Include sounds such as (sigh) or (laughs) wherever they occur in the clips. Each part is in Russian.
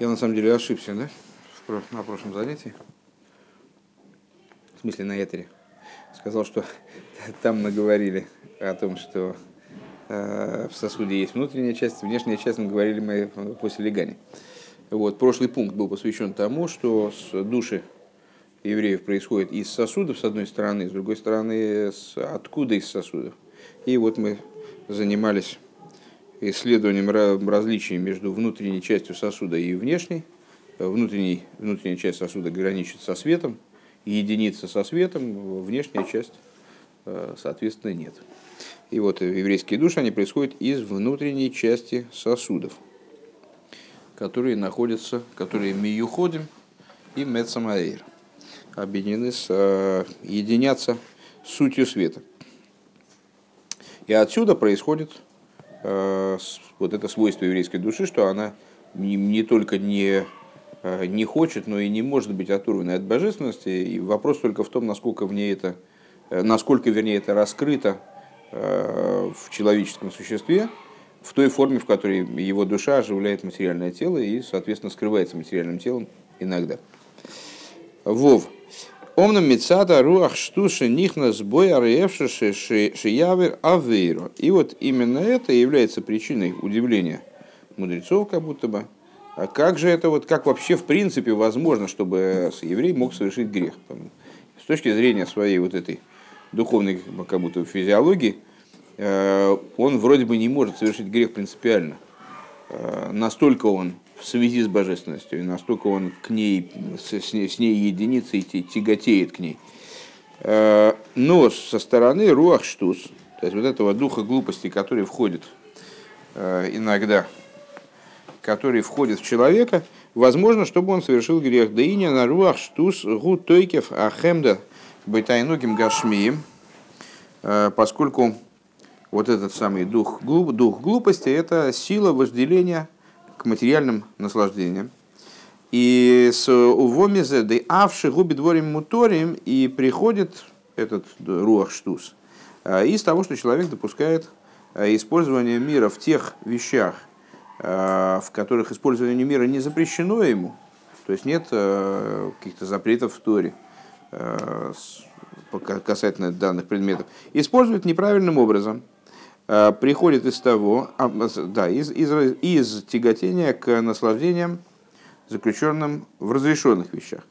Я на самом деле ошибся, да? На прошлом занятии. В смысле, на Этере. Сказал, что (laughs) там мы говорили о том, что э, в сосуде есть внутренняя часть, внешняя часть, мы говорили мы после легани. Вот, прошлый пункт был посвящен тому, что души евреев происходит из сосудов, с одной стороны, с другой стороны, с, откуда из сосудов. И вот мы занимались исследованием различий между внутренней частью сосуда и внешней. Внутренний, внутренняя часть сосуда граничит со светом, единица со светом, внешняя часть, э, соответственно, нет. И вот еврейские души, они происходят из внутренней части сосудов, которые находятся, которые миюходим и мецамаэйр, объединены, с, э, единятся сутью света. И отсюда происходит э, вот это свойство еврейской души, что она не, не только не, э, не хочет, но и не может быть оторванной от божественности. И вопрос только в том, насколько в ней это, э, насколько, вернее, это раскрыто э, в человеческом существе, в той форме, в которой его душа оживляет материальное тело и, соответственно, скрывается материальным телом иногда. Вов. Омном мецада руах штуши нихна сбой аревшиши шиявер авейро. И вот именно это является причиной удивления мудрецов, как будто бы. А как же это, вот как вообще в принципе возможно, чтобы еврей мог совершить грех? С точки зрения своей вот этой духовной как будто физиологии, э, он вроде бы не может совершить грех принципиально. Э, настолько он в связи с божественностью, и настолько он к ней, с, с ней единица и тяготеет к ней. Э, но со стороны руах штус, то есть вот этого духа глупости, который входит э, иногда, который входит в человека, возможно, чтобы он совершил грех. Да и не на руах штус гу тойкев ахемда байтайногим гашмием, э, поскольку вот этот самый дух, глуп, дух глупости – это сила вожделения к материальным наслаждениям. И с увомизе де авши губи дворим муторим и приходит этот руах штус а, из того, что человек допускает а, использование мира в тех вещах, а, в которых использование мира не запрещено ему, то есть нет каких-то запретов в Торе касательно данных предметов, использует неправильным образом – Э, приходит из того, а, да, из, из, из тяготения к наслаждениям, заключенным в разрешенных вещах.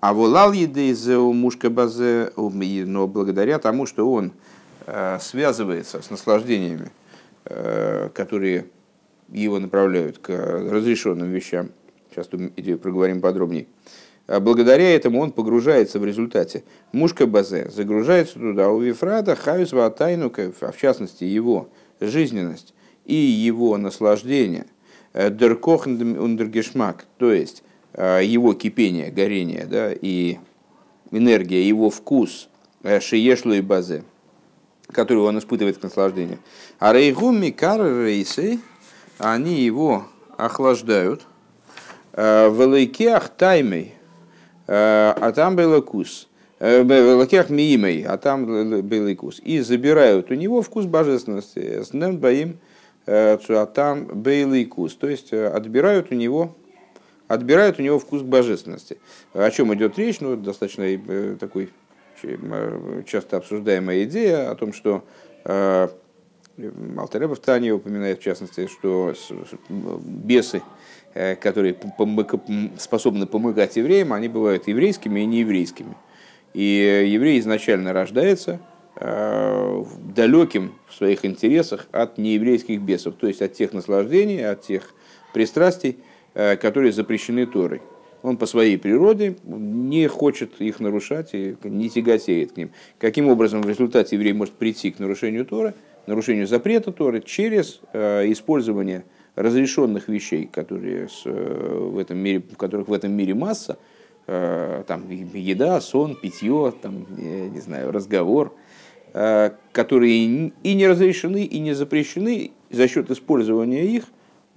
А волал из мушка базе, но благодаря тому, что он э, связывается с наслаждениями, э, которые его направляют к разрешенным вещам, сейчас идею проговорим подробнее, благодаря этому он погружается в результате. Мушка базе загружается туда у Вифрада, Хаюс Ватайну, а в частности его жизненность и его наслаждение, э, Деркох ундергешмак, то есть э, его кипение, горение да, и энергия, его вкус, э, шиешлу и базе, который он испытывает к наслаждению. А рейгуми кар рейсы, они его охлаждают, в лейкеах таймей, а там был кус. Э, лакех миимой, а там был кус. И забирают у него вкус божественности. С боим, э, а там был кус. То есть отбирают у него отбирают у него вкус к божественности. О чем идет речь? Ну, достаточно такой часто обсуждаемая идея о том, что Алтареба в Тане упоминает в частности, что бесы, Э, которые способны помогать евреям, они бывают еврейскими и нееврейскими. И еврей изначально рождается э, далеким в своих интересах от нееврейских бесов, то есть от тех наслаждений, от тех пристрастий, э, которые запрещены Торой. Он по своей природе не хочет их нарушать и не тяготеет к ним. Каким образом в результате еврей может прийти к нарушению Торы, нарушению запрета Торы через использование разрешенных вещей, которые с, э, в этом мире, которых в этом мире масса, э, там еда, сон, питье, там, не знаю, разговор, э, которые и не разрешены, и не запрещены за счет использования их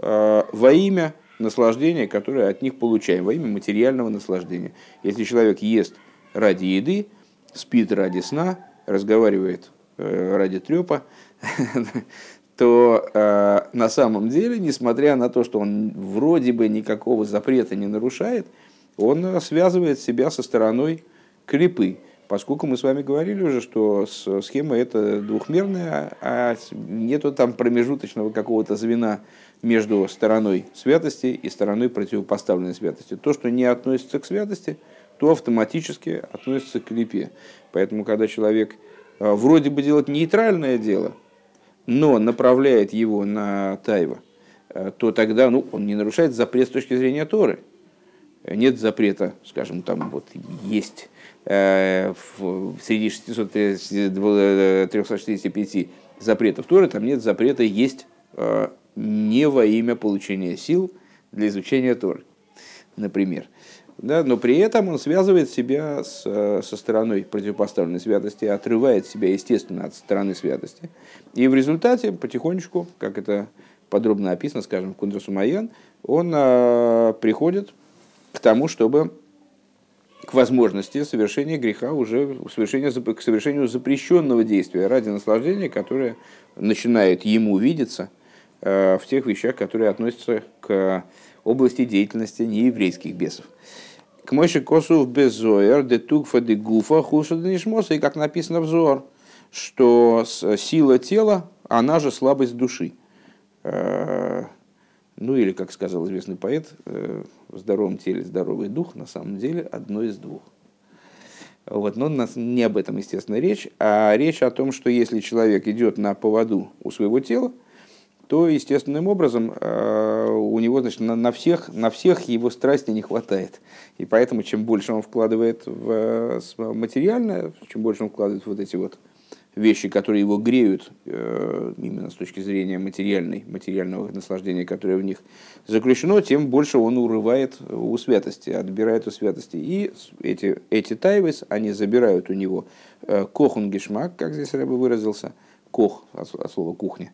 во имя наслаждения, которое от них получаем, во имя материального наслаждения. Если человек ест ради еды, спит ради сна, разговаривает ради трепа, (laughs) то э, на самом деле, несмотря на то, что он вроде бы никакого запрета не нарушает, он связывает себя со стороной клипы. Поскольку мы с вами говорили уже, что схема это двухмерная, а нету там промежуточного какого-то звена между стороной святости и стороной противопоставленной святости. То, что не относится к святости, то автоматически относится к клипе. Поэтому, когда человек э, вроде бы делает нейтральное дело, но направляет его на тайва, э, то тогда ну, он не нарушает запрет с точки зрения Торы. Нет запрета, скажем, там вот есть Э, среди 365 э, запретов Торы, там нет запрета есть э, не во имя получения сил для изучения Торы, например. Да, но при этом он связывает себя с, со стороной противопоставленной святости, отрывает себя, естественно, от стороны святости. И в результате потихонечку, как это подробно описано, скажем, в Кундрасу Майян, он а, приходит к тому, чтобы к возможности совершения греха уже совершения, к совершению запрещенного действия ради наслаждения, которое начинает ему видеться э, в тех вещах, которые относятся к области деятельности нееврейских бесов. К Мойше Косу в Безоер, де Тугфа де Гуфа, Хуша де Нишмоса, и как написано в что сила тела, она же слабость души. Э, ну или, как сказал известный поэт, э, в здоровом теле здоровый дух, на самом деле одно из двух. Вот, но у нас не об этом, естественно, речь, а речь о том, что если человек идет на поводу у своего тела, то естественным образом э, у него значит, на, всех, на всех его страсти не хватает. И поэтому чем больше он вкладывает в материальное, чем больше он вкладывает в вот эти вот вещи, которые его греют э, именно с точки зрения материальной, материального наслаждения, которое в них заключено, тем больше он урывает у святости, отбирает у святости. И эти, эти тайвес, они забирают у него э, кохун гешмак, как здесь Рэбе выразился, кох от слова кухня,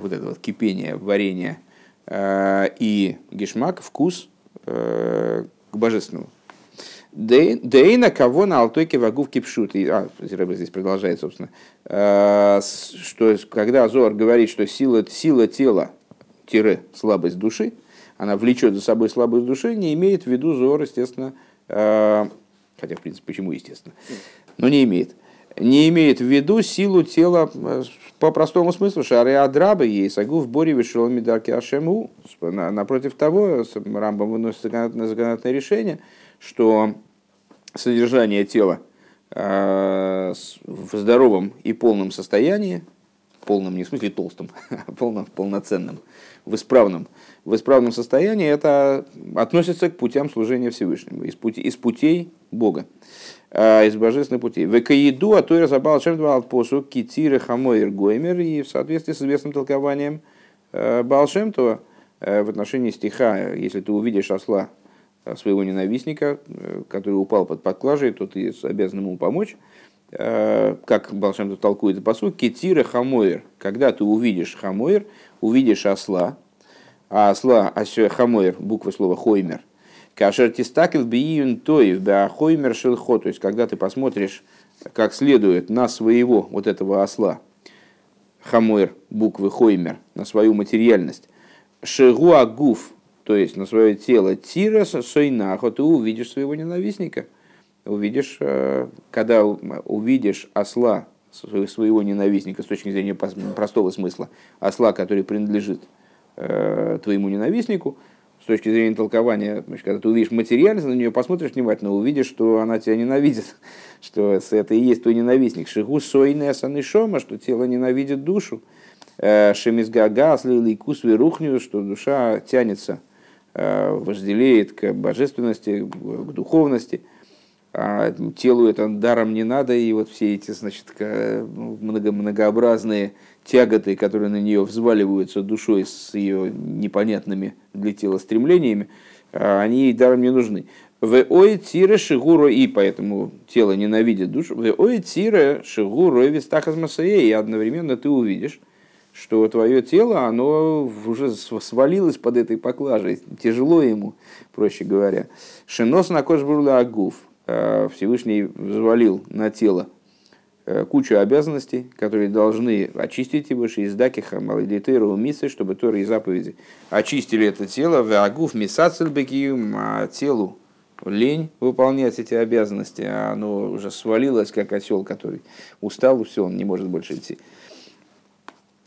вот это вот кипение, варенье, э, и гешмак, вкус к божественному. Дейна кого на алтойке вагу в кипшут. А, здесь продолжает, собственно. Э, что когда Зор говорит, что сила, сила тела, тире, слабость души, она влечет за собой слабость души, не имеет в виду Зор, естественно, э, хотя, в принципе, почему естественно, но не имеет. Не имеет в виду силу тела э, по простому смыслу, шары адрабы ей сагу в боре вышел медарки ашему. Напротив того, Рамбам выносит законодательное решение – что содержание тела э, в здоровом и полном состоянии, полном не в смысле толстом, (laughs) а полном, полноценном, в исправном, в исправном состоянии, это относится к путям служения Всевышнему, из, пути, из путей Бога, э, из божественных путей. В Экаиду, а то и разобрал Шемдвал посу Китира Хамоир Гоймер, и в соответствии с известным толкованием э, Балшемтова в отношении стиха, если ты увидишь осла Э, своего ненавистника, э, который упал под подклажей, то ты обязан ему помочь. Э, как Балшем толкует по сути, кетира хамоир. Когда ты увидишь хамоир, увидишь осла, а осла, а хамоир, буква слова хоймер, кашер тистакил биюн тоев, бя хоймер шелхо, то есть когда ты посмотришь как следует на своего вот этого осла, хамоир, буквы хоймер, на свою материальность, шегуагуф, то есть на свое тело тира сойнахо, ты увидишь своего ненавистника. Увидишь, э, когда увидишь осла своего ненавистника с точки зрения простого смысла, осла, который принадлежит э, твоему ненавистнику, с точки зрения толкования, значит, когда ты увидишь материальность, на нее посмотришь внимательно, увидишь, что она тебя ненавидит, (laughs) что это и есть твой ненавистник. Шигу сойная санышома, что тело ненавидит душу. Э, Шемизгага, слили кусви рухню, что душа тянется Э, вожделеет к божественности, к духовности, а телу это даром не надо, и вот все эти значит, много, многообразные тяготы, которые на нее взваливаются душой с ее непонятными для тела стремлениями, а они ей даром не нужны. В ой тире шигуро и поэтому тело ненавидит душу. В ой тире шигуро и вистахас и одновременно ты увидишь, что твое тело, оно уже свалилось под этой поклажей, тяжело ему, проще говоря. Шинос на кожбурла агуф, э, Всевышний взвалил на тело кучу обязанностей, которые должны очистить его, шиздаки хамалидитыру мисы, чтобы Торы и заповеди очистили это тело, в агуф мисацельбекиум, а телу лень выполнять эти обязанности, а оно уже свалилось, как осел, который устал, все, он не может больше идти.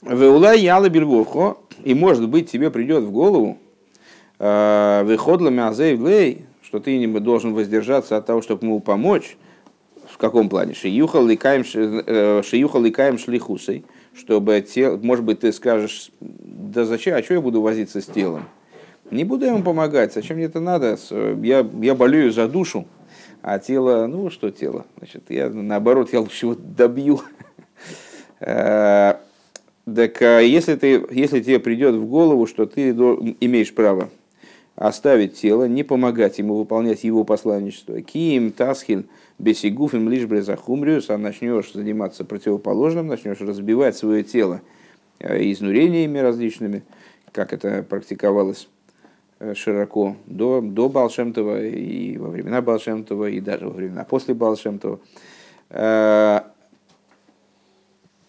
Веулай яла бельвовхо, и может быть тебе придет в голову, э, выходла мязей что ты должен воздержаться от того, чтобы ему помочь, в каком плане? Шиюхал ликаем, э, шиюхал ликаем шлихусой, чтобы те, может быть, ты скажешь, да зачем, а что я буду возиться с телом? Не буду ему помогать, зачем мне это надо? Я, я болею за душу, а тело, ну что тело? Значит, я наоборот, я лучше его добью. (laughs) Э, так а если, ты, если тебе придет в голову, что ты имеешь право оставить тело, не помогать ему выполнять его посланничество, киим тасхин бесигуфим лишь брезахумриус, а начнешь заниматься противоположным, начнешь разбивать свое тело э, изнурениями различными, как это практиковалось Э, широко до, до Балшемтова и во времена Балшемтова, и даже во времена после Балшемтова, э,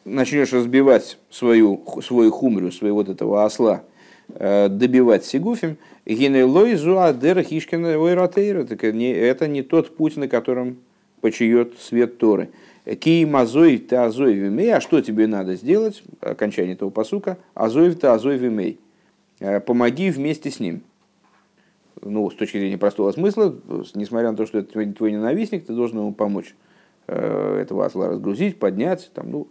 начнешь разбивать свою, свою хумрю, своего вот этого осла, добивать Сигуфим, генелой зуадер хишкина это не тот путь, на котором почиет свет Торы. Ки мазой та азой вимей, а что тебе надо сделать? Окончание этого посука. Азой та азой вимей. Помоги вместе с ним ну, с точки зрения простого смысла, несмотря на то, что это твой, ненавистник, ты должен ему помочь э, этого осла разгрузить, поднять, там, ну,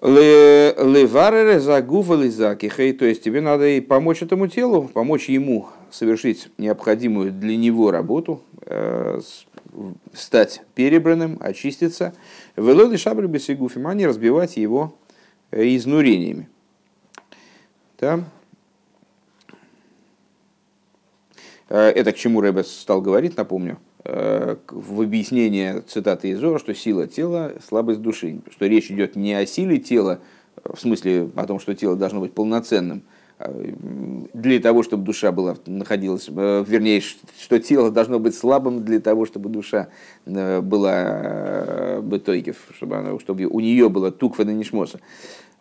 Леварере загуфали закихей, то есть тебе надо и помочь этому телу, помочь ему совершить необходимую для него работу, э, стать перебранным, очиститься. Велоды шабры бесигуфим, а не разбивать его э, изнурениями. Да? Э, это к чему Рэбе стал говорить, напомню, э, в объяснении цитаты из Зора, что сила тела – слабость души. Что речь идет не о силе тела, в смысле о том, что тело должно быть полноценным, для того, чтобы душа была, находилась, э, вернее, что тело должно быть слабым для того, чтобы душа была бытойкив, чтобы, она, чтобы у нее было туква на нишмоса.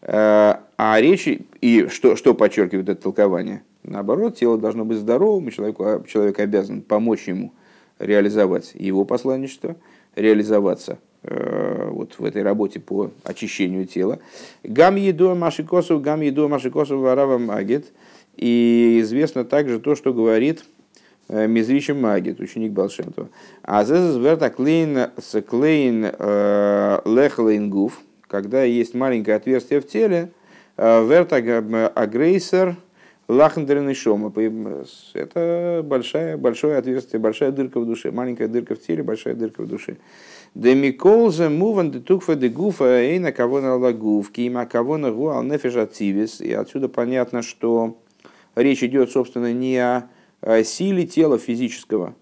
А речь, и что, что подчеркивает это толкование – Наоборот, тело должно быть здоровым, и человек, а, человек обязан помочь ему реализовать его посланничество, реализоваться э, вот в этой работе по очищению тела. Гам еду машикосов, гам еду машикосов варава магит. И известно также то, что говорит э, Мизричем Магит, ученик Балшемтова. А зезес верта клейн клейн э, лехлейн гуф, когда есть маленькое отверстие в теле, э, верта агрейсер Лахндерный шома. Это большая, большое отверстие, большая дырка в душе. Маленькая дырка в теле, большая дырка в душе. Демиколзе муван де тукфа де гуфа эйна кого на лагув, кима кого на гуал нефиш. И отсюда понятно, что речь идет, собственно, не о силе тела физического,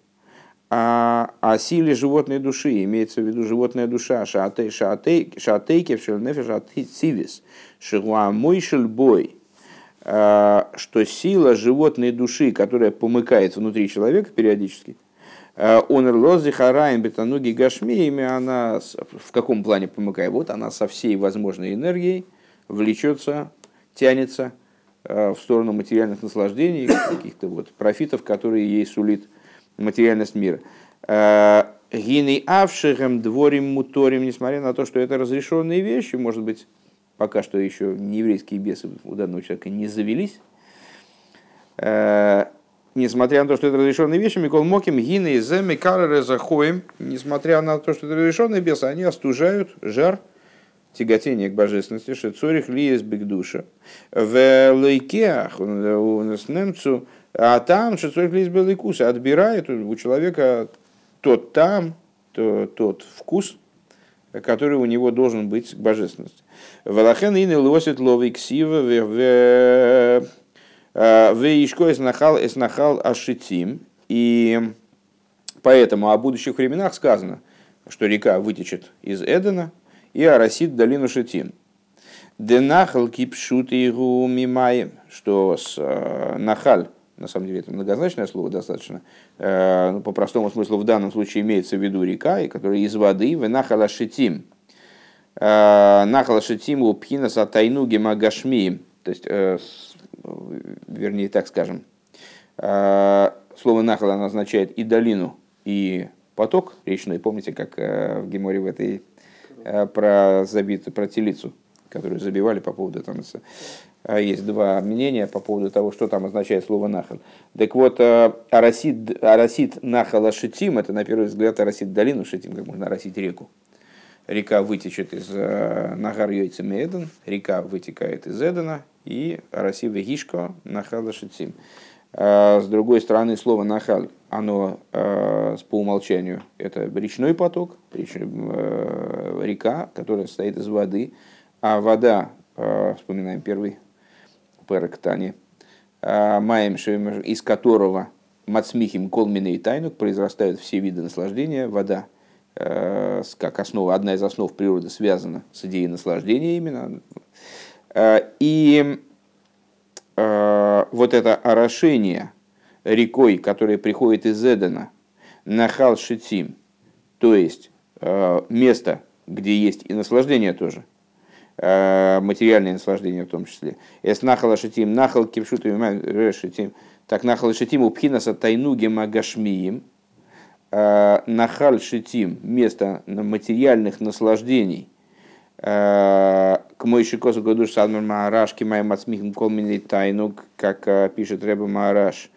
а о силе животной души, имеется в виду животная душа, шатей, шатей, шатейки, нефиш ативис, шигуа мой бой, Э, что сила животной души, которая помыкает внутри человека периодически, э, он лози хараем бетануги гашмиями, она в каком плане помыкает? Вот она со всей возможной энергией влечется, тянется э, в сторону материальных наслаждений, каких-то вот профитов, которые ей сулит материальность мира. Гины авшихем дворим муторим, несмотря на то, что это разрешенные вещи, может быть, пока что еще не еврейские бесы у данного человека не завелись. Несмотря на то, что это разрешенные вещи, Микол Моким, Гины и Земи, Кареры заходим, несмотря на то, что это разрешенные бесы, они остужают жар, тяготение к божественности, шецорих лиес бигдуша, в лейкеах, у нас немцу, а там шецорих лиес беликуса, отбирает у человека тот там, то, тот вкус, который у него должен быть к божественности. Валахен ины лосит ловый ксива в Ишко эснахал эснахал ашитим. И поэтому о будущих временах сказано, что река вытечет из Эдена и оросит долину Шитим. Денахал кипшут игу мимаем, что с э, нахаль, на самом деле это многозначное слово достаточно, э, ну, по простому смыслу в данном случае имеется в виду река, которая из воды, венахала шитим, Нахала шитиму пхинаса тайну гемагашми. То есть, вернее, так скажем, слово нахал означает и долину, и поток речной. Помните, как в Геморе в этой про забитую, про телицу, которую забивали по поводу там, есть два мнения по поводу того, что там означает слово нахал. Так вот, э, арасид, арасид нахала шитим, это на первый взгляд арасид долину шитим, как можно оросить реку. Река вытечет из э, Нагар Йойцем Эден, река вытекает из Эдена, и Араси Вегишко Нахала Шитим. А с другой стороны, слово нахал, оно э, по умолчанию это речной поток, река, которая состоит из воды, а вода, вспоминаем первый Перектане, а, Маем, из которого Мацмихим Колмины и Тайнук произрастают все виды наслаждения, вода а, как основа, одна из основ природы связана с идеей наслаждения именно. А, и вот это орошение рекой, которая приходит из Эдена, Нахал Шитим, то есть место, где есть и наслаждение тоже – Э, материальное наслаждение в том числе. Эс нахал шитим, нахал кипшуту шитим, так нахал шитим у пхинаса тайнуги магашмиим, э, нахал шитим, место материальных наслаждений, э, к мой шикосу году садмар маараш, кимай мацмихим колмини тайнуг, как пишет Рэба Маараш,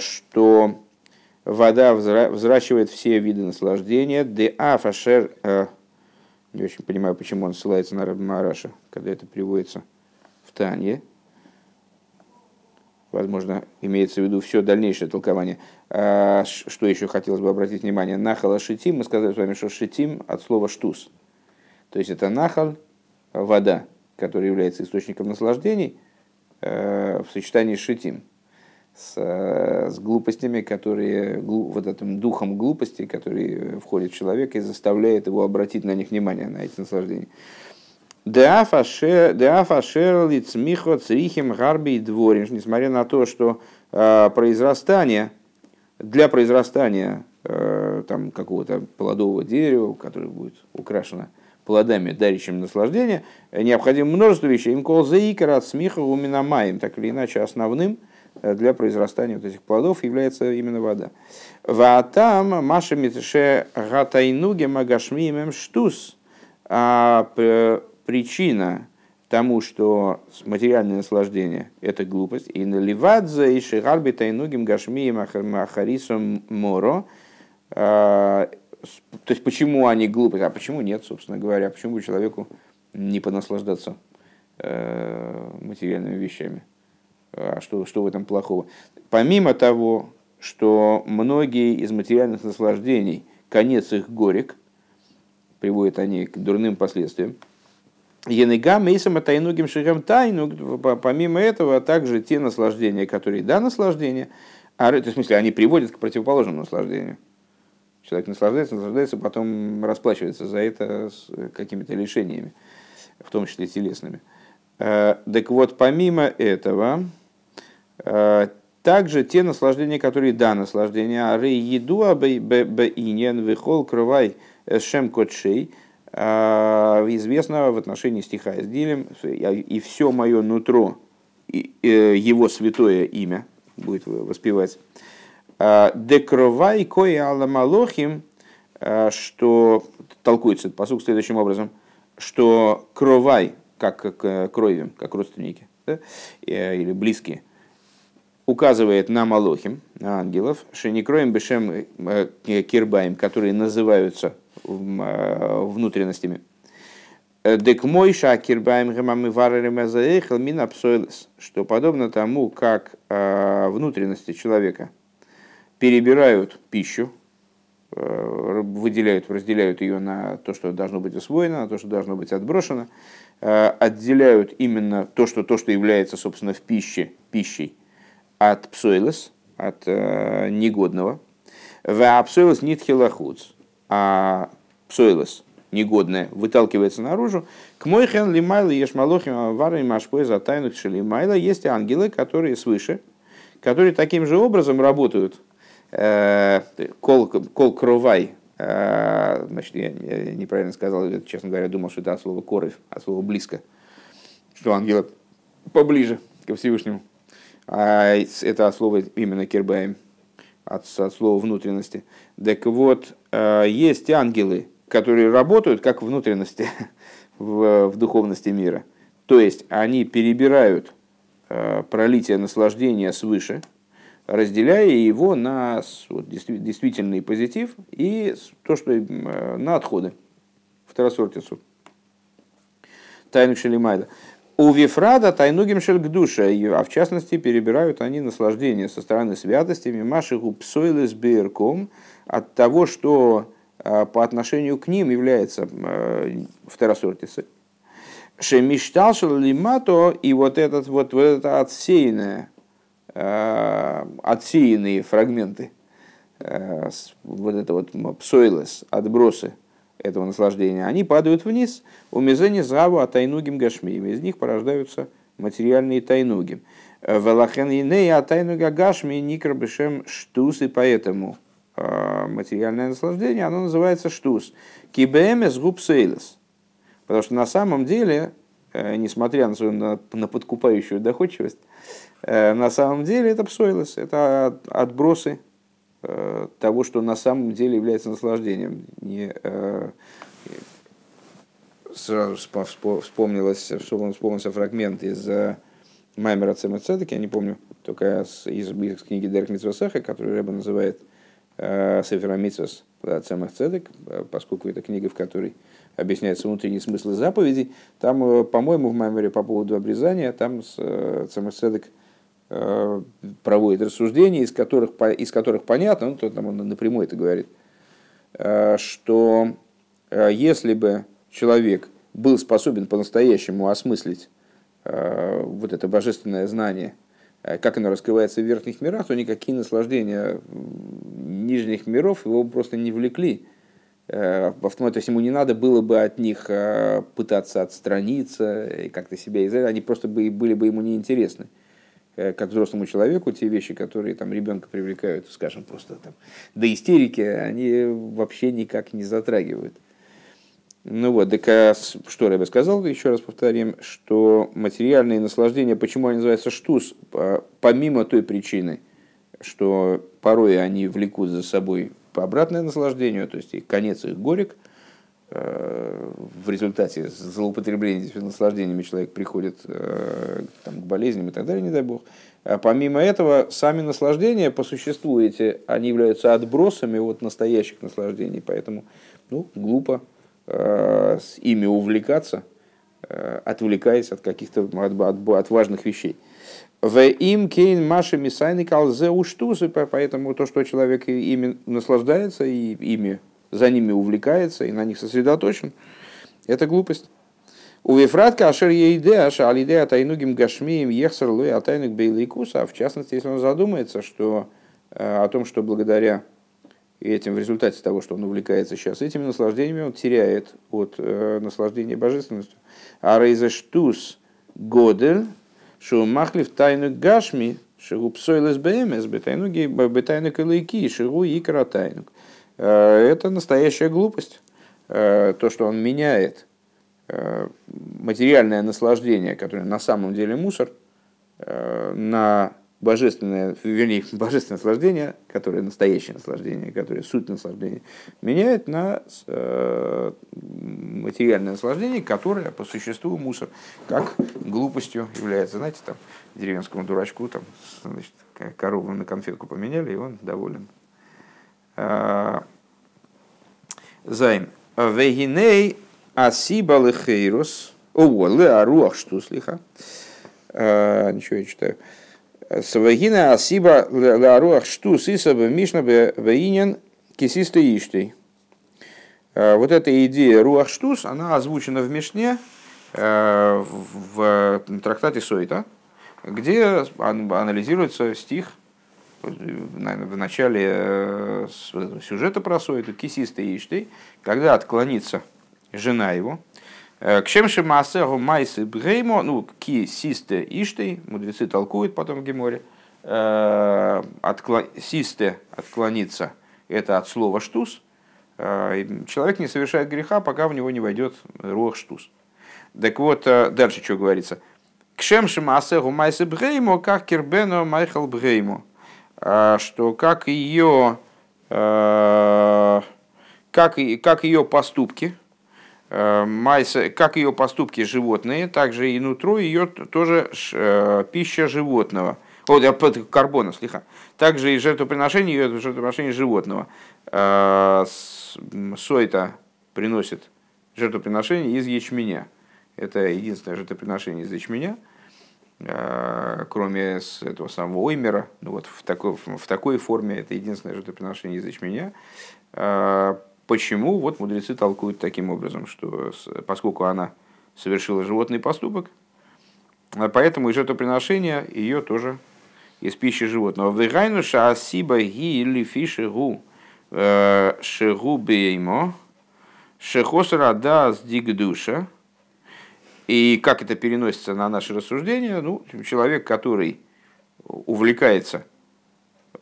что вода взращивает все виды наслаждения, де афашер, не очень понимаю, почему он ссылается на Раби Мараша, когда это приводится в Тане. Возможно, имеется в виду все дальнейшее толкование. А, что еще хотелось бы обратить внимание? Нахал шитим. Мы сказали с вами, что шитим от слова штус. То есть это нахал, вода, которая является источником наслаждений, э, в сочетании с шитим с, э, с глупостями, которые, вот этим духом глупости, который входит в человека и заставляет его обратить на них внимание, на эти наслаждения. Деафа шерли цмихо црихим гарби и дворим. Несмотря на то, что э, произрастание, для произрастания э, там, какого-то плодового дерева, которое будет украшено плодами, дарящими наслаждение, необходимо множество вещей. Им кол заикара от смеха уминамаем, так или иначе основным – Э, для произрастания вот этих плодов является именно вода. Ватам маша митше гатайнуге магашмимем штус. А причина тому, что материальное наслаждение – это глупость. И наливадзе и шигарби тайнугим гашмием ахарисом моро. А, то есть, почему они глупые, а почему нет, собственно говоря, почему человеку не понаслаждаться э, материальными вещами? А что, что в этом плохого? Помимо того, что многие из материальных наслаждений, конец их горек, приводят они к дурным последствиям. Енега мейсам тайнугим шигам тайну. Помимо этого, также те наслаждения, которые да, наслаждения, а, то есть, в смысле, они приводят к противоположному наслаждению. Человек наслаждается, наслаждается, потом расплачивается за это с какими-то лишениями, в том числе телесными. Э, так вот, помимо этого, Э, также те наслаждения, которые да, наслаждения, ары еду иньян вихол крывай шем котшей, э, известно в отношении стиха с Дилем, и все мое нутро, э, его святое имя будет воспевать. Декровай кое аламалохим, что толкуется посук следующим образом, что кровай, как крови, как родственники да, или близкие, указывает на Малохим, на ангелов, шеникроем бешем э, кирбаем, которые называются э, внутренностями. Дек мой шакирбаем гемамы варерем мина псойлес, что подобно тому, как э, внутренности человека перебирают пищу, выделяют, разделяют ее на то, что должно быть усвоено, на то, что должно быть отброшено, отделяют именно то, что, то, что является, собственно, в пище, пищей, от псойлес, от э, негодного. В псойлес нит хилахуц, а псойлес негодное выталкивается наружу. К мой хен лимайла ешмалохим вары машпой за тайну шелимайла. Есть ангелы, которые свыше, которые таким же образом работают. Э, кол, кол кровай, Значит, я неправильно сказал, честно говоря, думал, что это от слова коров, от слова близко, что ангелы поближе ко Всевышнему. А это от слова именно кирбаем, от, от слова внутренности. Так вот, есть ангелы, которые работают как внутренности (laughs) в, в духовности мира. То есть они перебирают пролитие наслаждения свыше – разделяя его на вот, действительный позитив и то, что э, на отходы, второсортицу. Тайну Шелимайда. У Вифрада тайнугим шельгдуша, а в частности перебирают они наслаждение со стороны святости, мимашиху псойлес бирком, от того, что э, по отношению к ним является э, второсортицей. Шемиштал лимато, и вот, этот, вот, вот это отсеянное отсеянные фрагменты, э, вот это вот псойлес, отбросы этого наслаждения, они падают вниз, у мезени заву а тайнугим гашмием, из них порождаются материальные тайнуги. Велахен иней а тайнуга гашми никрабешем штус, и поэтому э, материальное наслаждение, оно называется штус. Кибемес губсейлес. Потому что на самом деле, несмотря на свою на, на подкупающую доходчивость, Э, на самом деле это псойлес, это отбросы э, того, что на самом деле является наслаждением. Не, э, сразу вспомнилось, вспомнился фрагмент из Маймера Цемецедек, я не помню, только из, из книги Дерек Митсвасаха, которую Рэба называет Сефера Митсвас Цемах Цедек, поскольку это книга, в которой объясняется внутренний смысл заповедей. Там, по-моему, в Маймере по поводу обрезания, там Цемах Цедек Э, проводит рассуждения, из которых, из которых понятно, ну, то там он напрямую это говорит, э, что э, если бы человек был способен по-настоящему осмыслить вот это божественное знание, как оно раскрывается в верхних мирах, то никакие наслаждения нижних миров его просто не влекли. В автомате, то ему не надо было бы от них пытаться отстраниться и как-то себя изолировать, они просто были бы ему неинтересны. Э, как взрослому человеку, те вещи, которые там ребенка привлекают, скажем, просто там, до истерики, они вообще никак не затрагивают. Ну вот, так а что бы сказал, еще раз повторим, что материальные наслаждения, почему они называются штус, помимо той причины, что порой они влекут за собой по обратное наслаждению, то есть и конец их горек – в результате злоупотребления наслаждениями человек приходит э, там, к болезням и так далее, не дай бог. А помимо этого, сами наслаждения по существу эти, они являются отбросами от настоящих наслаждений, поэтому ну, глупо э, с ими увлекаться, э, отвлекаясь от каких-то от, от, от важных вещей. В им кейн маши мисайны калзе уштузы, поэтому то, что человек ими наслаждается и ими за ними увлекается и на них сосредоточен, это глупость. У Вифратка Ашер Ейдеаша Алидея Тайнугим Гашмием Ехсер Луи Атайнук Бейлейкуса, а в частности, если он задумается, что э, о том, что благодаря этим, в результате того, что он увлекается сейчас этими наслаждениями, он теряет от э, наслаждения божественностью. А Рейзештус Годель, что Махлив Тайнук Гашми, Шигу Псойлес Бемес, Бетайнуги Бетайнук Илайки, Шигу Икра Тайнук. Э, это настоящая глупость. Э, то, что он меняет э, материальное наслаждение, которое на самом деле мусор, на божественное, вернее, (laughs) божественное наслаждение, которое настоящее наслаждение, которое суть наслаждения, меняет на материальное наслаждение, которое по существу мусор, как глупостью является. Знаете, там деревенскому дурачку там, значит, корову на конфетку поменяли, и он доволен. Займ. Вегиней асиба лехейрус. О, леаруах что слиха. Ничего я читаю. Свагина асиба леаруах шту сисаба мишна вейнен кисисты иштей. Вот эта идея руах штус, она озвучена в Мишне в трактате Сойта, где анализируется стих наверное, в начале э, сюжета про Сойду, кисиста Иштей, когда отклонится жена его, э, к шемши маасеру майсы бгеймо, ну, кисисте Иштей, мудрецы толкуют потом в Геморе, э, откло... отклониться, это от слова штус, Человек не совершает греха, пока в него не войдет рух штус. Так вот, дальше что говорится. Кшем шимасе гумайсе бгеймо, как кирбено майхал бгеймо. Что как ее, как, как ее поступки, майса, как ее поступки животные, также и нутро ее тоже пища животного – о, карбона, слегка. Также и жертвоприношение, ее жертвоприношение животного. А, сойта приносит жертвоприношение из ячменя. Это единственное жертвоприношение из ячменя, а, кроме этого самого оймера. Ну вот в такой, в такой форме это единственное жертвоприношение из ячменя. А, почему? Вот мудрецы толкуют таким образом, что поскольку она совершила животный поступок, поэтому и жертвоприношение ее тоже из пищи животного. Вегайну шаасиба ги или фиши гу э, шигу беймо шехосра да душа. И как это переносится на наши рассуждения? Ну, человек, который увлекается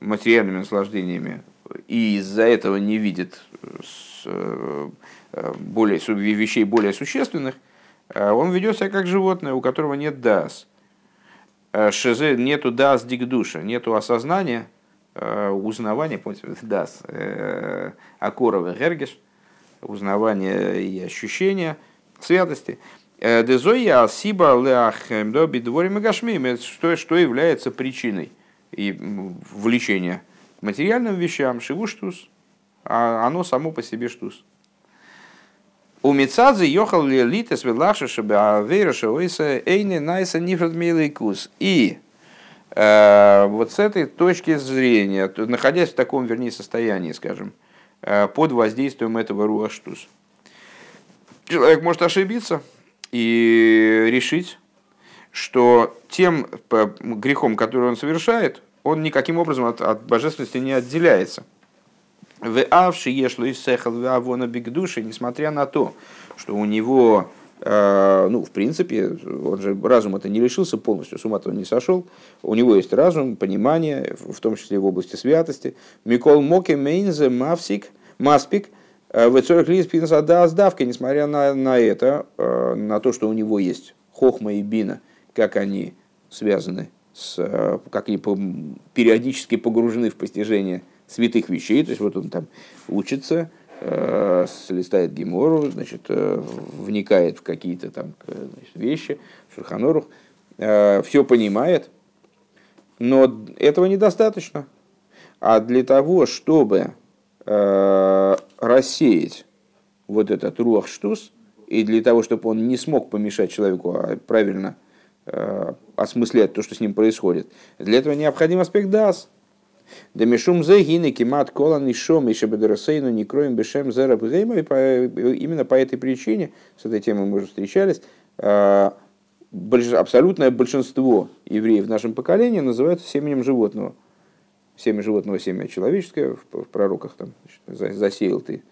материальными наслаждениями и из-за этого не видит э, более, вещей более существенных, э, он ведет себя как животное, у которого нет дас. Э, шизе нету дас дикдуша, нету осознания, э, узнавания, помните, дас, э, акорова гергеш, узнавания и ощущения святости. Дезоя асиба леахемдо бидворим и что, что является причиной и влечения материальным вещам, шивуштус, а оно само по себе штус. У Мицадзе ехал ли литес велаша чтобы авериша ойса эйни найса нифрат. И э, вот с этой точки зрения, находясь в таком, вернее, состоянии, скажем, э, под воздействием этого руаштус, человек может ошибиться и решить, что тем грехом, который он совершает, он никаким образом от, от божественности не отделяется – в авши ешло из сехал в авона бигдуши, несмотря на то, что у него, э, ну, в принципе, он же разум это не лишился полностью, с ума он не сошел. У него есть разум, понимание, в том числе в области святости. Микол Моке Мейнзе Мавсик, Маспик, э, в Цорих Лис да сдавка, несмотря на, на это, э, на то, что у него есть хохма и бина, как они связаны с, как они периодически погружены в постижение святых вещей, то есть вот он там учится, э, листает Гемору, значит, э, вникает в какие-то там значит, вещи, Шурханорух, э, все понимает, но этого недостаточно. А для того, чтобы э, рассеять вот этот руах штус, и для того, чтобы он не смог помешать человеку а правильно э, осмыслять то, что с ним происходит, для этого необходим аспект дас – да мишум зе гины кимат колан и шом и шебедерасейну не кроем бешем зера бгейма. И именно по этой причине, с этой темой мы уже встречались, а, абсолютное большинство евреев в нашем поколении называются семенем животного. Семя животного, семя человеческое, в пророках там засеял ты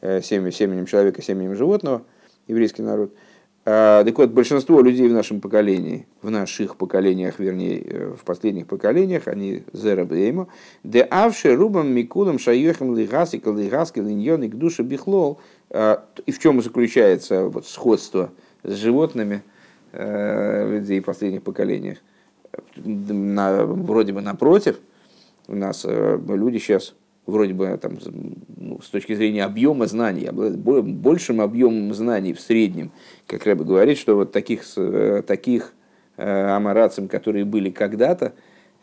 э, семя, семенем человека, семенем животного, еврейский народ – а, так вот, большинство людей в нашем поколении, в наших поколениях, вернее, э, в последних поколениях, они зерабеймо, де авши рубам микулам шайохам лигаси калигаски линьон и к душе бихлол. А, и в чем заключается вот сходство с животными э, людей в последних поколениях? На, вроде бы напротив, у нас э, люди сейчас вроде бы там, ну, с точки зрения объема знаний, большим объемом знаний в среднем, как Рэбе говорит, что вот таких, э, таких э, амарацем, которые были когда-то,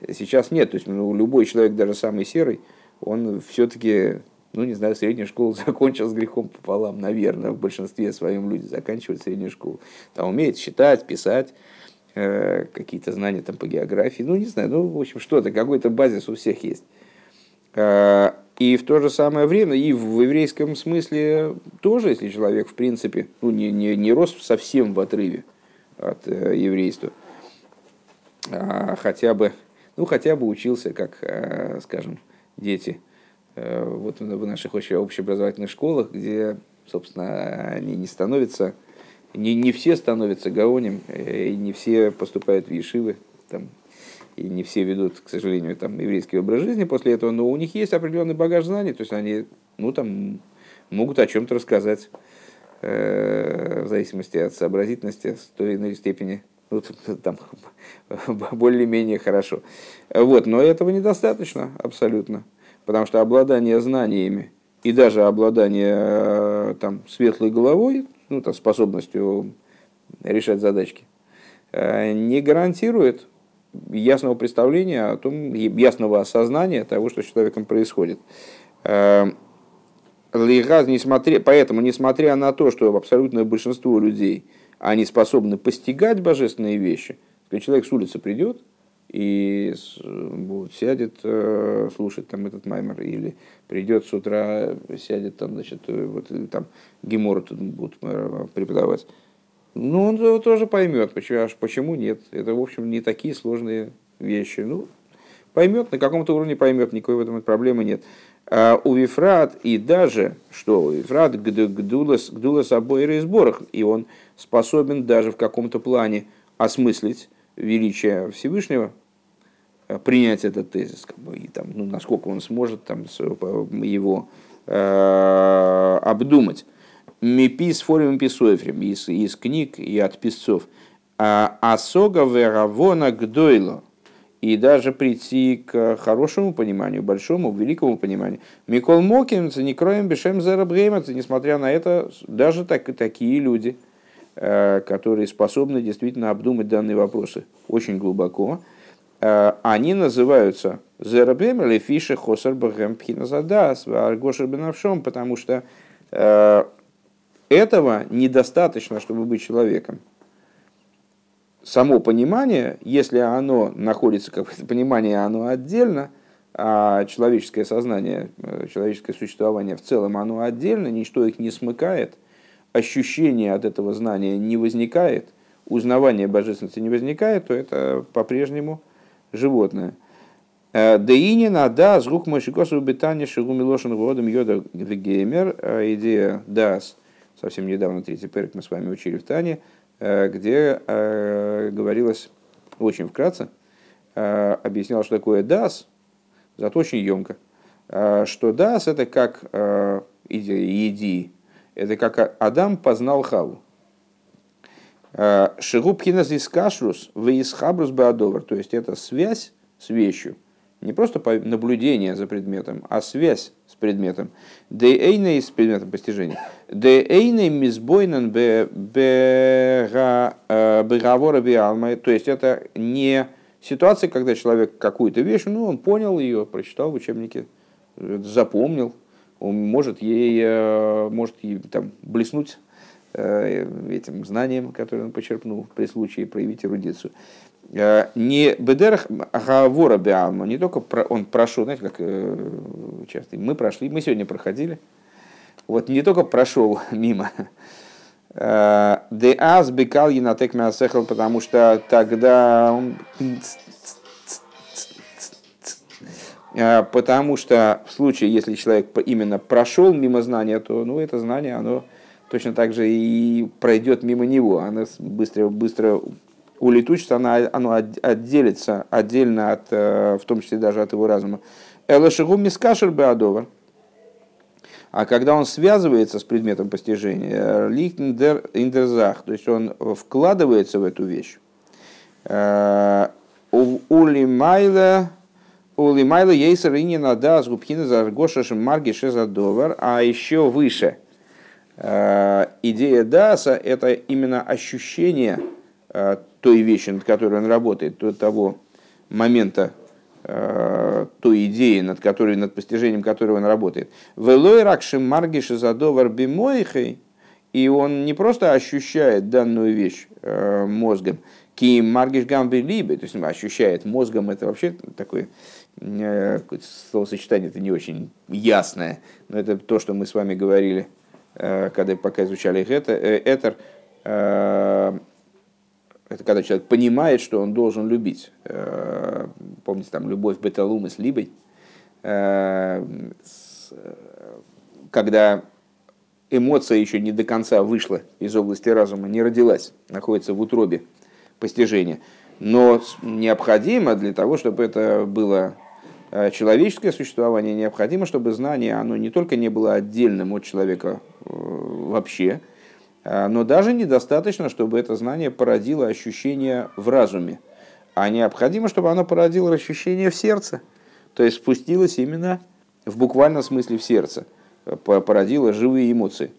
сейчас нет. То есть ну, любой человек, даже самый серый, он все-таки, ну не знаю, среднюю школу (laughs) закончил с грехом пополам, наверное, в большинстве своем люди заканчивают среднюю школу. Там умеет считать, писать, э, какие-то знания там по географии, ну не знаю, ну в общем что-то, какой-то базис у всех есть. Э, и в то же самое время, и в еврейском смысле тоже, если человек, в принципе, ну, не, не, не рос совсем в отрыве от э, еврейства, а хотя бы, ну, хотя бы учился, как, э, скажем, дети э, вот в наших общеобразовательных школах, где, собственно, они не становятся, не, не все становятся гаонем, э, и не все поступают в ешивы, там, и не все ведут, к сожалению, там еврейский образ жизни после этого, но у них есть определенный багаж знаний, то есть они, ну там, могут о чем-то рассказать в зависимости от сообразительности с той или иной степени ну, там (laughs) более-менее хорошо. Вот, но этого недостаточно абсолютно, потому что обладание знаниями и даже обладание там, светлой головой, ну, там, способностью решать задачки, э, не гарантирует ясного представления о том, ясного осознания того, что с человеком происходит. Э, несмотря, поэтому, несмотря на то, что абсолютное большинство людей они способны постигать божественные вещи, когда человек с улицы придет и вот, сядет э, слушать там этот маймер, или придет с утра, сядет там, значит, вот, там Гемор тут будут преподавать, ну, он тоже поймет, почему, почему нет. Это, в общем, не такие сложные вещи. Ну, поймет, на каком-то уровне поймет, никакой в этом проблемы нет. А у Вифрат и даже, что у Вифрат гдулас, гдулас обои сборах, и он способен даже в каком-то плане осмыслить величие Всевышнего, э, принять этот тезис, как бы, и там, ну, насколько он сможет там, его э, обдумать. Мипис форум писоефрем из, из книг и от писцов. А асога веравона гдойло. И даже прийти к хорошему пониманию, большому, великому пониманию. Микол Мокин, не кроем бешем зарабрейматься, несмотря на это, даже так, такие люди, э, которые способны действительно обдумать данные вопросы очень глубоко, э, они называются Зерабем или Фиша Хосар Бахем Пхиназадас, Аргошер Бенавшом, потому что э, этого недостаточно, чтобы быть человеком. Само понимание, если оно находится, как (laughs) понимание, оно отдельно, а человеческое сознание, э, человеческое существование в целом, оно отдельно, ничто их не смыкает, ощущение от этого знания не возникает, узнавание божественности не возникает, то это по-прежнему животное. Э, Деинина, да, звук мойшикосу бетани шигу милошин годом йода вегеймер, э, идея дас, совсем недавно третий перек мы с вами учили в Тане, э, где говорилось очень вкратце, э, объяснял, что такое дас, зато очень емко, что дас это как иди, это как Адам познал Хаву. Шигубхинас из кашрус, вы из хабрус беадовар, то есть это связь с вещью, не просто наблюдение за предметом, а связь с предметом. Дейней с предметом постижения. Дейней мизбойнен беговора э, биалма. То есть это не ситуация, когда человек какую-то вещь, ну, он понял ее, прочитал в учебнике, запомнил, он может ей, э, может ей там, блеснуть э, этим знанием, которое он почерпнул при случае проявить эрудицию. Э, не бедерах гавора биалма, не только про, он прошел, знаете, как э, часто мы прошли, мы сегодня проходили, вот не только прошел (laughs) мимо, э, де аз бекал янатек мясехал, потому что тогда он потому что в случае, если человек именно прошел мимо знания, то ну, это знание, оно точно так же и пройдет мимо него, оно быстро, быстро улетучится, оно, оно отделится отдельно от, э, в том числе даже от его разума. Элашигу мискашер беадовар. А когда он связывается с предметом постижения, лихтендер индерзах, то есть он вкладывается в эту вещь. Э, улимайла Улимайла ейсер и не нада згубхина за аргошашем марги шезадовар, а еще выше. Э, идея даса – это именно ощущение той вещи, над которой он работает, до того момента, э, той идеи, над, которой, над постижением которой он работает. Велой ракшим маргиши задовар бимоихой, и он не просто ощущает данную вещь э, мозгом, ки маргиш гамби либо, то есть ощущает мозгом, это вообще такое э, словосочетание, это не очень ясное, но это то, что мы с вами говорили, когда пока изучали это, этер, это когда человек понимает, что он должен любить. Э, помните, там любовь Беталумы с Либой. Э, когда эмоция еще не до конца вышла из области разума, не родилась, находится в утробе постижения. Но необходимо для того, чтобы это было человеческое существование необходимо, чтобы знание, оно не только не было отдельным от человека вообще, но даже недостаточно, чтобы это знание породило ощущение в разуме, а необходимо, чтобы оно породило ощущение в сердце, то есть спустилось именно в буквальном смысле в сердце, породило живые эмоции.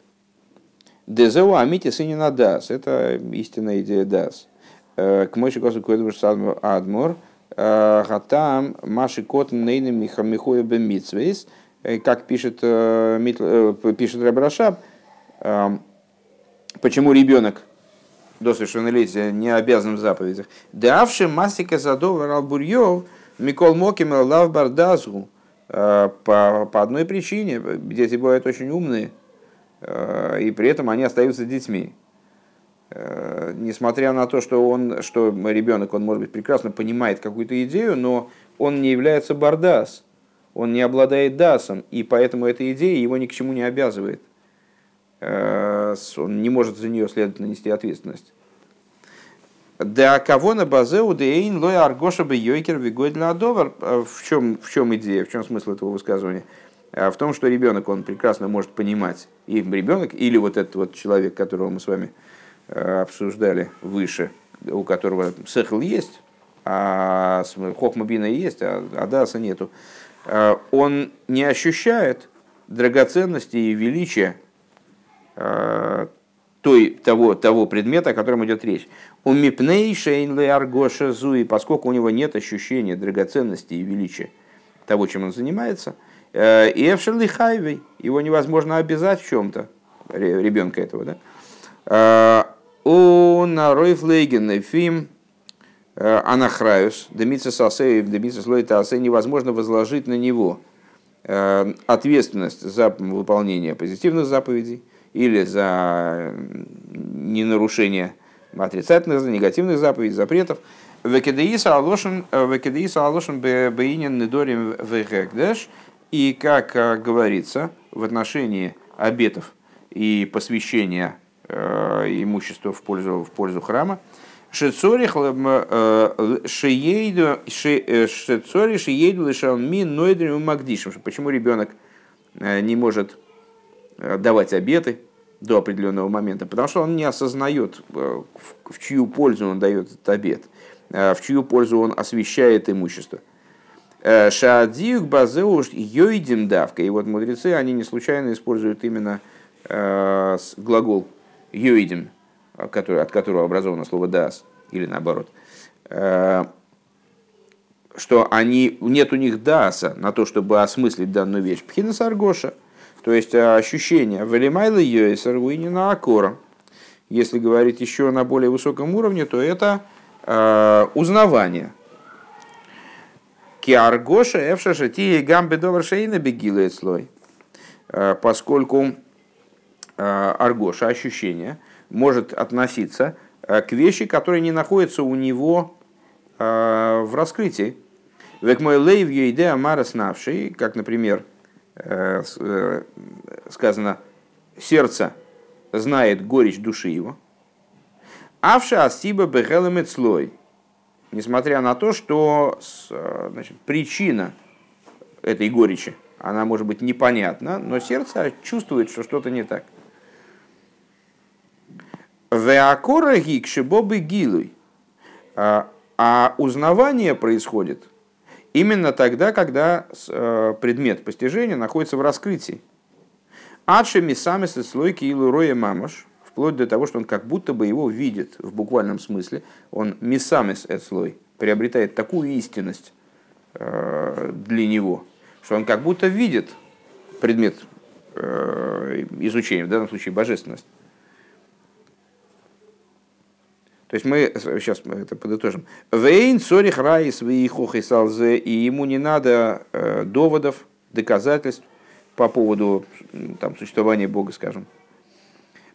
Дезеу амити сынина дас. Это истинная идея дас. К мойши косу куэдвуш адмор. Хатам маши котн нейным михамихуя бемитсвейс. Как пишет, пишет Рабрашаб, почему ребенок до совершеннолетия не обязан в заповедях. Давши масика задова ралбурьев Микол Моким Лав Бардазу по, по одной причине. Дети бывают очень умные, и при этом они остаются детьми. Несмотря на то, что, он, что ребенок, он, может быть, прекрасно понимает какую-то идею, но он не является бардас, он не обладает дасом, и поэтому эта идея его ни к чему не обязывает. Он не может за нее, следовательно, нести ответственность. Да кого на базеу дейн лой аргоша бы йойкер вигой для адовар. В чем, в чем идея, в чем смысл этого высказывания? В том, что ребенок, он прекрасно может понимать, и ребенок, или вот этот вот человек, которого мы с вами обсуждали выше, у которого сехл есть, а хохмабина есть, а адаса нету, он не ощущает драгоценности и величия той, того, того предмета, о котором идет речь. У мипней шейнле аргоша зуи, поскольку у него нет ощущения драгоценности и величия того, чем он занимается, э, и эвшерли хайвей, его невозможно обязать в чем-то, ребенка этого, да? Э, у наройф лейген фим э, анахраюс, демица сасеев, демица слоита асе, невозможно возложить на него ответственность за выполнение позитивных заповедей, или за ненарушение отрицательных, за негативных заповедей, запретов. Векедеиса алошен бейнин недорим вегэгдэш. И, как э, говорится, в отношении обетов и посвящения э, имущества в пользу, в пользу храма, Шецорих э, шиейду шецори шиейду лишал ми нойдрим магдишем. Почему ребенок не может Э, давать обеты до определенного момента, потому что он не осознает, э, в чью пользу он дает этот обет, э, в чью пользу он освещает имущество. Шаадиюк базеуш йойдим давка. И вот мудрецы, они не случайно используют именно глагол йойдим, который, от которого образовано слово дас, или наоборот. Что они, нет у них даса на то, чтобы осмыслить данную вещь. Пхина саргоша – то есть э, ощущение Велимайла Йойсер на Акора. Если говорить еще на более высоком уровне, то это э, узнавание. Киаргоша Эвша Шати Гамбе Доваршейна бегилает слой. Э, поскольку э, аргоша, ощущение, может относиться к вещи, которые не находятся у него в раскрытии. Век мой лейв ейде амара снавший, как, например, Э, э, сказано, сердце знает горечь души его. Авша асиба бехелемет слой. Несмотря на то, что э, значит, причина этой горечи, она может быть непонятна, но сердце чувствует, что что-то не так. Веакора гикшибобы гилуй. А, а узнавание происходит Именно тогда, когда э, предмет постижения находится в раскрытии. Адшими сами слойки и луроя мамаш, вплоть до того, что он как будто бы его видит в буквальном смысле. Он мисамис слой приобретает такую истинность э, для него, что он как будто видит предмет э, изучения, в данном случае божественность. То есть мы сейчас мы это подытожим. Вейн сорих райс вейхух и салзе, и ему не надо э, доводов, доказательств по поводу там, существования Бога, скажем.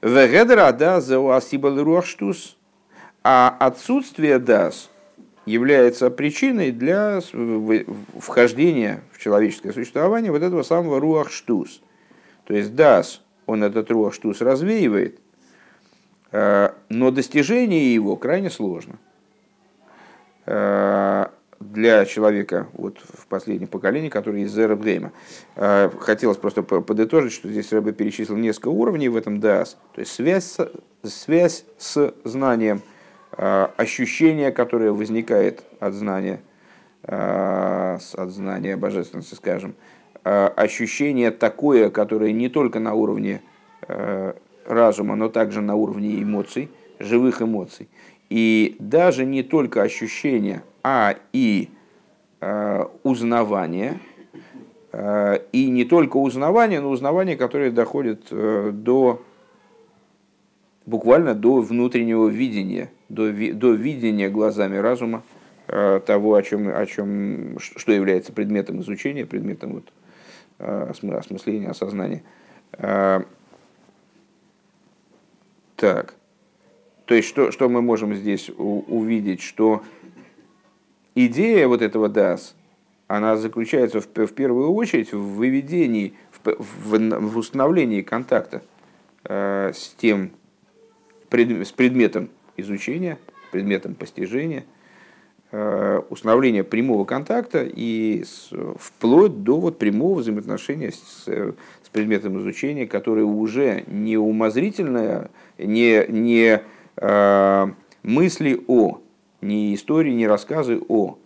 Вегедра да зауасибал руахштус, а отсутствие дас является причиной для вхождения в человеческое существование вот этого самого руахштус. То есть дас, он этот руахштус развеивает – но достижение его крайне сложно. Э, для человека вот, в последнем поколении, который из Зерабгейма. Хотелось просто подытожить, что здесь Рэбе перечислил несколько уровней в этом ДАС. То есть связь, связь с знанием, ощущение, которое возникает от знания, от знания божественности, скажем, ощущение такое, которое не только на уровне разума, но также на уровне эмоций, живых эмоций. И даже не только ощущение, а и э, узнавание, э, и не только узнавание, но узнавание, которое доходит э, до буквально до внутреннего видения, до, до видения глазами разума э, того, о чем, о чем, что является предметом изучения, предметом вот, э, осмысления, осознания. Так. То есть, что, что мы можем здесь у, увидеть, что идея вот этого DAS, она заключается в, в первую очередь в выведении, в, в, в установлении контакта э, с тем, пред, с предметом изучения, предметом постижения, э, установление прямого контакта и с, вплоть до вот прямого взаимоотношения с, с предметом изучения, которое уже не умозрительное, не, не э, мысли о, не истории, не рассказы о,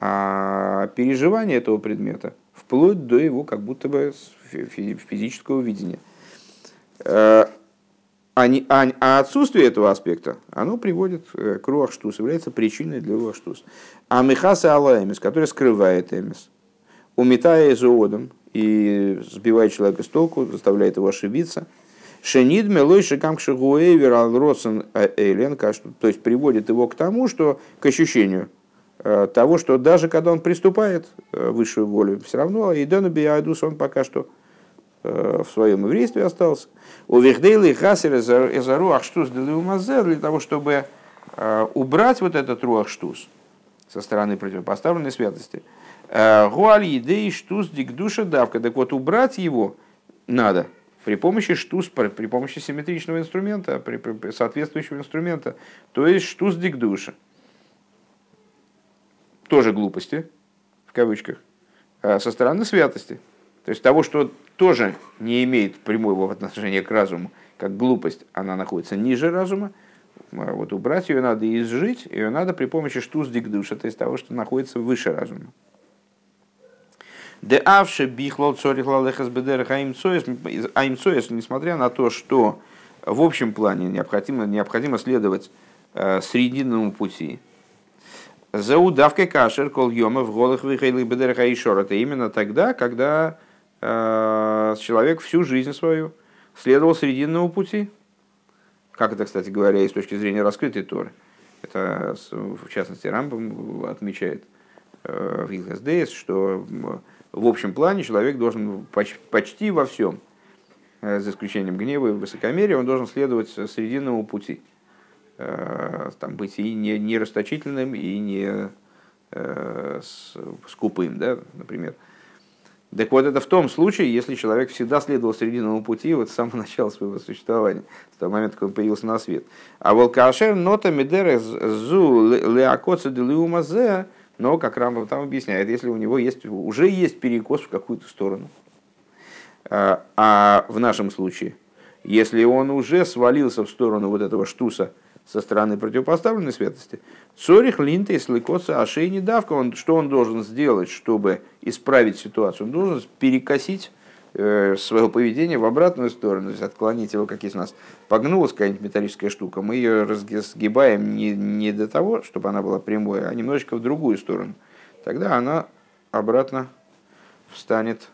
а переживание этого предмета, вплоть до его как будто бы физического видения. Э, а, не, а, а отсутствие этого аспекта, оно приводит э, к руахштус, является причиной для руахштус. А мехаса алаэмис, который скрывает эмис, уметая зоодом и сбивает человека с толку, заставляет его ошибиться – Шенид мелой шикам кшигуэвер алросен эйлен, то есть приводит его к тому, что к ощущению э, того, что даже когда он приступает э, высшую волю, все равно Идену Биадус он пока что э, в своем еврействе остался. У Вихдейли Хасер из Руах Штус для того, чтобы убрать вот этот Руах Штус со стороны противопоставленной святости. Гуаль идей Штус Дикдуша Давка. Так вот, убрать его надо – при помощи штус, при помощи симметричного инструмента, при, при соответствующего инструмента, то есть штус дикдуша. Тоже глупости, в кавычках, а со стороны святости. То есть того, что тоже не имеет прямого отношения к разуму, как глупость, она находится ниже разума, а вот убрать ее надо и изжить, ее надо при помощи штус дикдуша, то есть того, что находится выше разума. Де авше бихлол цорихла лехас бедерах аимцоес, несмотря на то, что в общем плане необходимо, необходимо следовать э, срединному пути. За удавкой кашер кол йома в голых выхайлых бедерах аишор. Это именно тогда, когда э, человек всю жизнь свою следовал срединному пути. Как это, кстати говоря, и с точки зрения раскрытой Торы. Это, в частности, Рамбам отмечает э, в Илхасдейс, что в общем плане человек должен почти во всем, э, за исключением гнева и высокомерия, он должен следовать срединному пути. Э, там, быть и не, не расточительным, и не э, скупым, да, например. Так вот, это в том случае, если человек всегда следовал срединному пути вот с самого (laughs) начала своего существования, с того момента, когда он появился на свет. А волкашер нота медерес зу леакоца делиумазе, но, как Рамбам там объясняет, если у него есть, уже есть перекос в какую-то сторону. А, а в нашем случае, если он уже свалился в сторону вот этого штуса со стороны противопоставленной святости, цорих линта и слыкоца ашей недавка, он, что он должен сделать, чтобы исправить ситуацию? Он должен перекосить своего поведения в обратную сторону, то есть отклонить его, как у нас погнулась какая-нибудь металлическая штука, мы ее разгибаем не, не до того, чтобы она была прямой, а немножечко в другую сторону. Тогда она обратно встанет,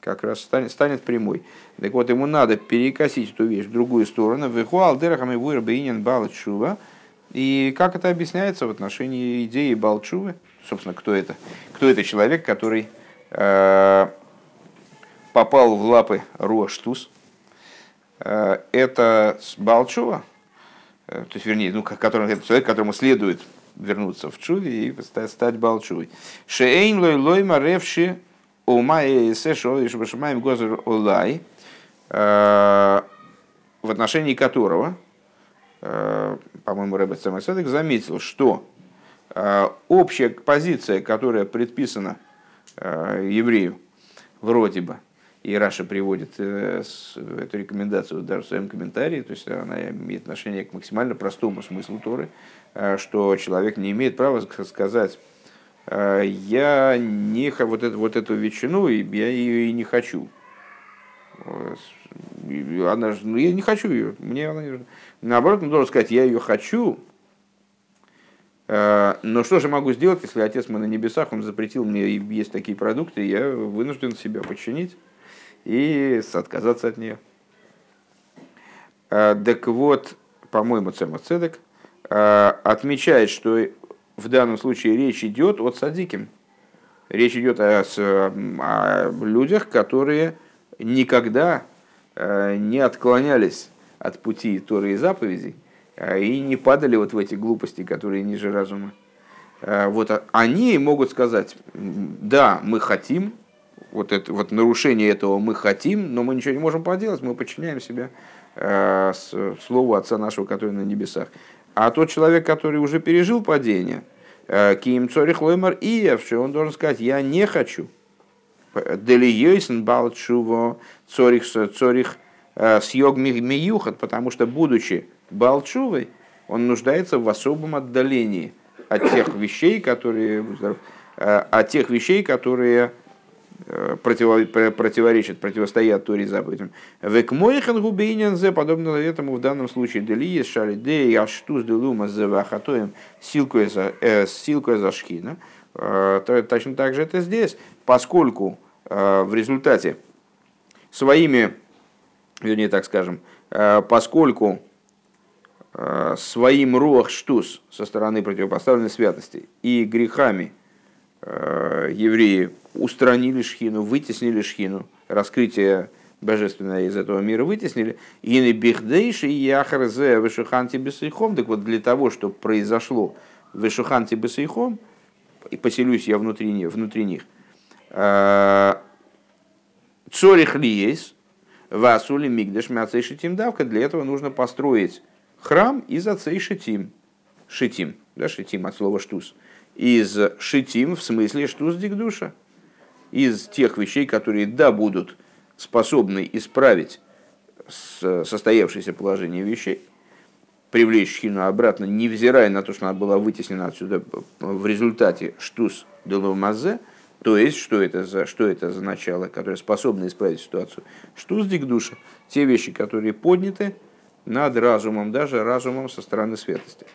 как раз станет, станет прямой. Так вот, ему надо перекосить эту вещь в другую сторону. Вихуал дерахами вырбейнин балчува. И как это объясняется в отношении идеи Балчувы? Собственно, кто это? Кто это человек, который э, попал в лапы Руаштус. Э, это Балчува, э, то есть, вернее, ну, это человек, которому следует вернуться в Чуве и стать Балчувой. Шейн лой лой маревши ума и сэшо и шабашмаем гозер олай, э, в отношении которого, по-моему, Рэббет Самоседек заметил, что общая позиция, которая предписана еврею, вроде бы, и Раша приводит э, эту рекомендацию даже в своем комментарии, то есть она имеет отношение к максимально простому смыслу Торы, э, что человек не имеет права сказать, э, я не вот эту, вот эту ветчину, я ее и не хочу. Она же, ну, я не хочу ее, мне она не. Наоборот, он должен сказать, я ее хочу, но что же могу сделать, если отец мой на небесах, он запретил мне есть такие продукты, я вынужден себя подчинить и отказаться от нее. А, так вот, по-моему, Цема Цедек а, отмечает, что в данном случае речь идет о садиким. Речь идет о, о людях, которые никогда а, не отклонялись от пути Торы и заповедей и не падали вот в эти глупости, которые ниже разума. Вот они могут сказать, да, мы хотим, вот, это, вот нарушение этого мы хотим, но мы ничего не можем поделать, мы подчиняем себя э, слову Отца нашего, который на небесах. А тот человек, который уже пережил падение, э, Киим Цорих Лоймар Иевши, он должен сказать, я не хочу. Дели Йойсен Балчуво Цорих Цорих э, Сьог потому что, будучи Балчувой, он нуждается в особом отдалении от тех вещей, которые, э, от тех вещей, которые Э, противоречат, противостоят Торе заповедям. Век мойхан губейнянзе, подобно этому в данном случае, дели есть шали де я штуз де лума зе вахатоем силку э, за шхина. Э, точно так же это здесь, поскольку в результате своими, вернее так скажем, поскольку своим руах штус со стороны противопоставленной святости и грехами евреи устранили шхину, вытеснили шхину, раскрытие божественное из этого мира вытеснили. И на бихдейши и яхарзе вышуханти бесейхом. Так вот, для того, чтобы произошло вышуханти бесейхом, и поселюсь я внутри, внутри них, а, цорих ли есть, васули мигдеш мяцей шитим давка, для этого нужно построить храм из отцей шитим. Шитим, да, шитим от слова штус. Из шитим в смысле штус дикдуша из тех вещей, которые, да, будут способны исправить состоявшееся положение вещей, привлечь хину обратно, невзирая на то, что она была вытеснена отсюда в результате штус деломазе, то есть, что это, за, что это за начало, которое способно исправить ситуацию? Штус дикдуша. Те вещи, которые подняты над разумом, даже разумом со стороны светости.